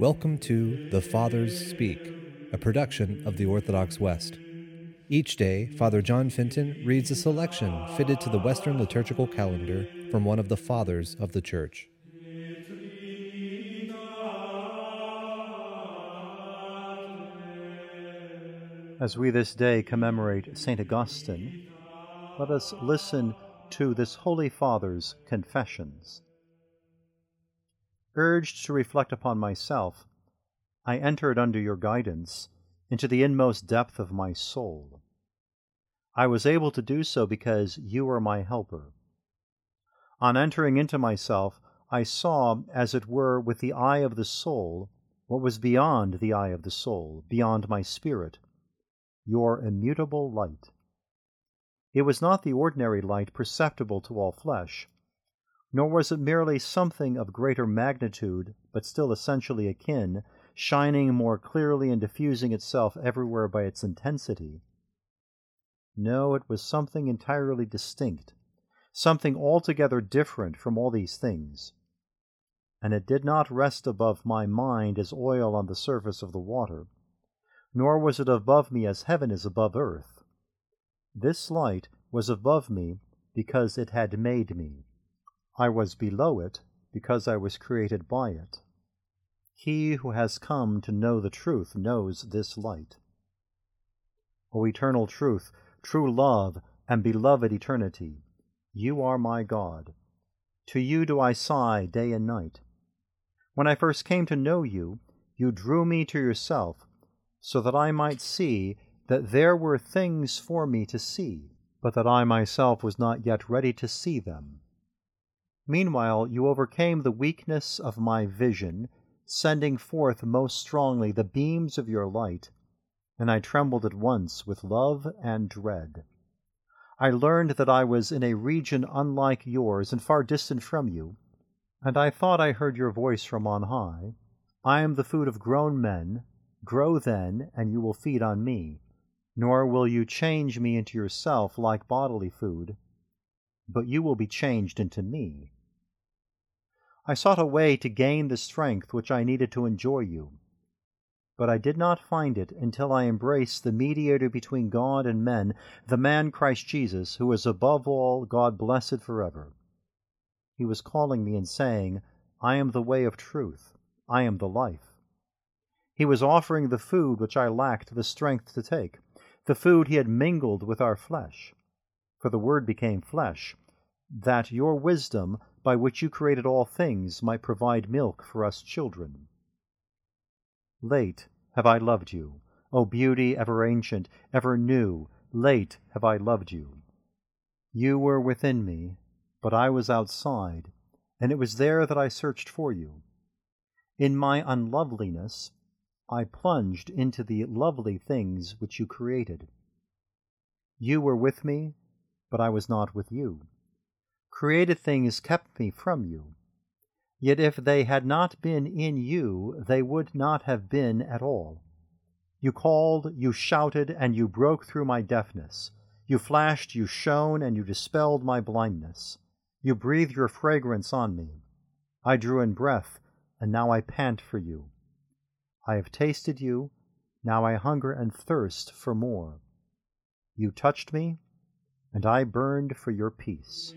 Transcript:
Welcome to The Fathers Speak, a production of the Orthodox West. Each day, Father John Fenton reads a selection fitted to the Western liturgical calendar from one of the Fathers of the Church. As we this day commemorate St. Augustine, let us listen to this Holy Father's confessions. Urged to reflect upon myself, I entered under your guidance into the inmost depth of my soul. I was able to do so because you are my helper. On entering into myself, I saw, as it were, with the eye of the soul, what was beyond the eye of the soul, beyond my spirit, your immutable light. It was not the ordinary light perceptible to all flesh, nor was it merely something of greater magnitude, but still essentially akin, shining more clearly and diffusing itself everywhere by its intensity. No, it was something entirely distinct, something altogether different from all these things. And it did not rest above my mind as oil on the surface of the water, nor was it above me as heaven is above earth. This light was above me because it had made me. I was below it because I was created by it. He who has come to know the truth knows this light. O eternal truth, true love, and beloved eternity, you are my God. To you do I sigh day and night. When I first came to know you, you drew me to yourself, so that I might see that there were things for me to see, but that I myself was not yet ready to see them. Meanwhile, you overcame the weakness of my vision, sending forth most strongly the beams of your light, and I trembled at once with love and dread. I learned that I was in a region unlike yours and far distant from you, and I thought I heard your voice from on high. I am the food of grown men. Grow then, and you will feed on me, nor will you change me into yourself like bodily food, but you will be changed into me. I sought a way to gain the strength which I needed to enjoy you. But I did not find it until I embraced the mediator between God and men, the man Christ Jesus, who is above all God blessed forever. He was calling me and saying, I am the way of truth, I am the life. He was offering the food which I lacked the strength to take, the food he had mingled with our flesh. For the Word became flesh, that your wisdom by which you created all things, might provide milk for us children. Late have I loved you, O beauty ever ancient, ever new, late have I loved you. You were within me, but I was outside, and it was there that I searched for you. In my unloveliness, I plunged into the lovely things which you created. You were with me, but I was not with you created things kept me from you. Yet if they had not been in you, they would not have been at all. You called, you shouted, and you broke through my deafness. You flashed, you shone, and you dispelled my blindness. You breathed your fragrance on me. I drew in breath, and now I pant for you. I have tasted you, now I hunger and thirst for more. You touched me, and I burned for your peace.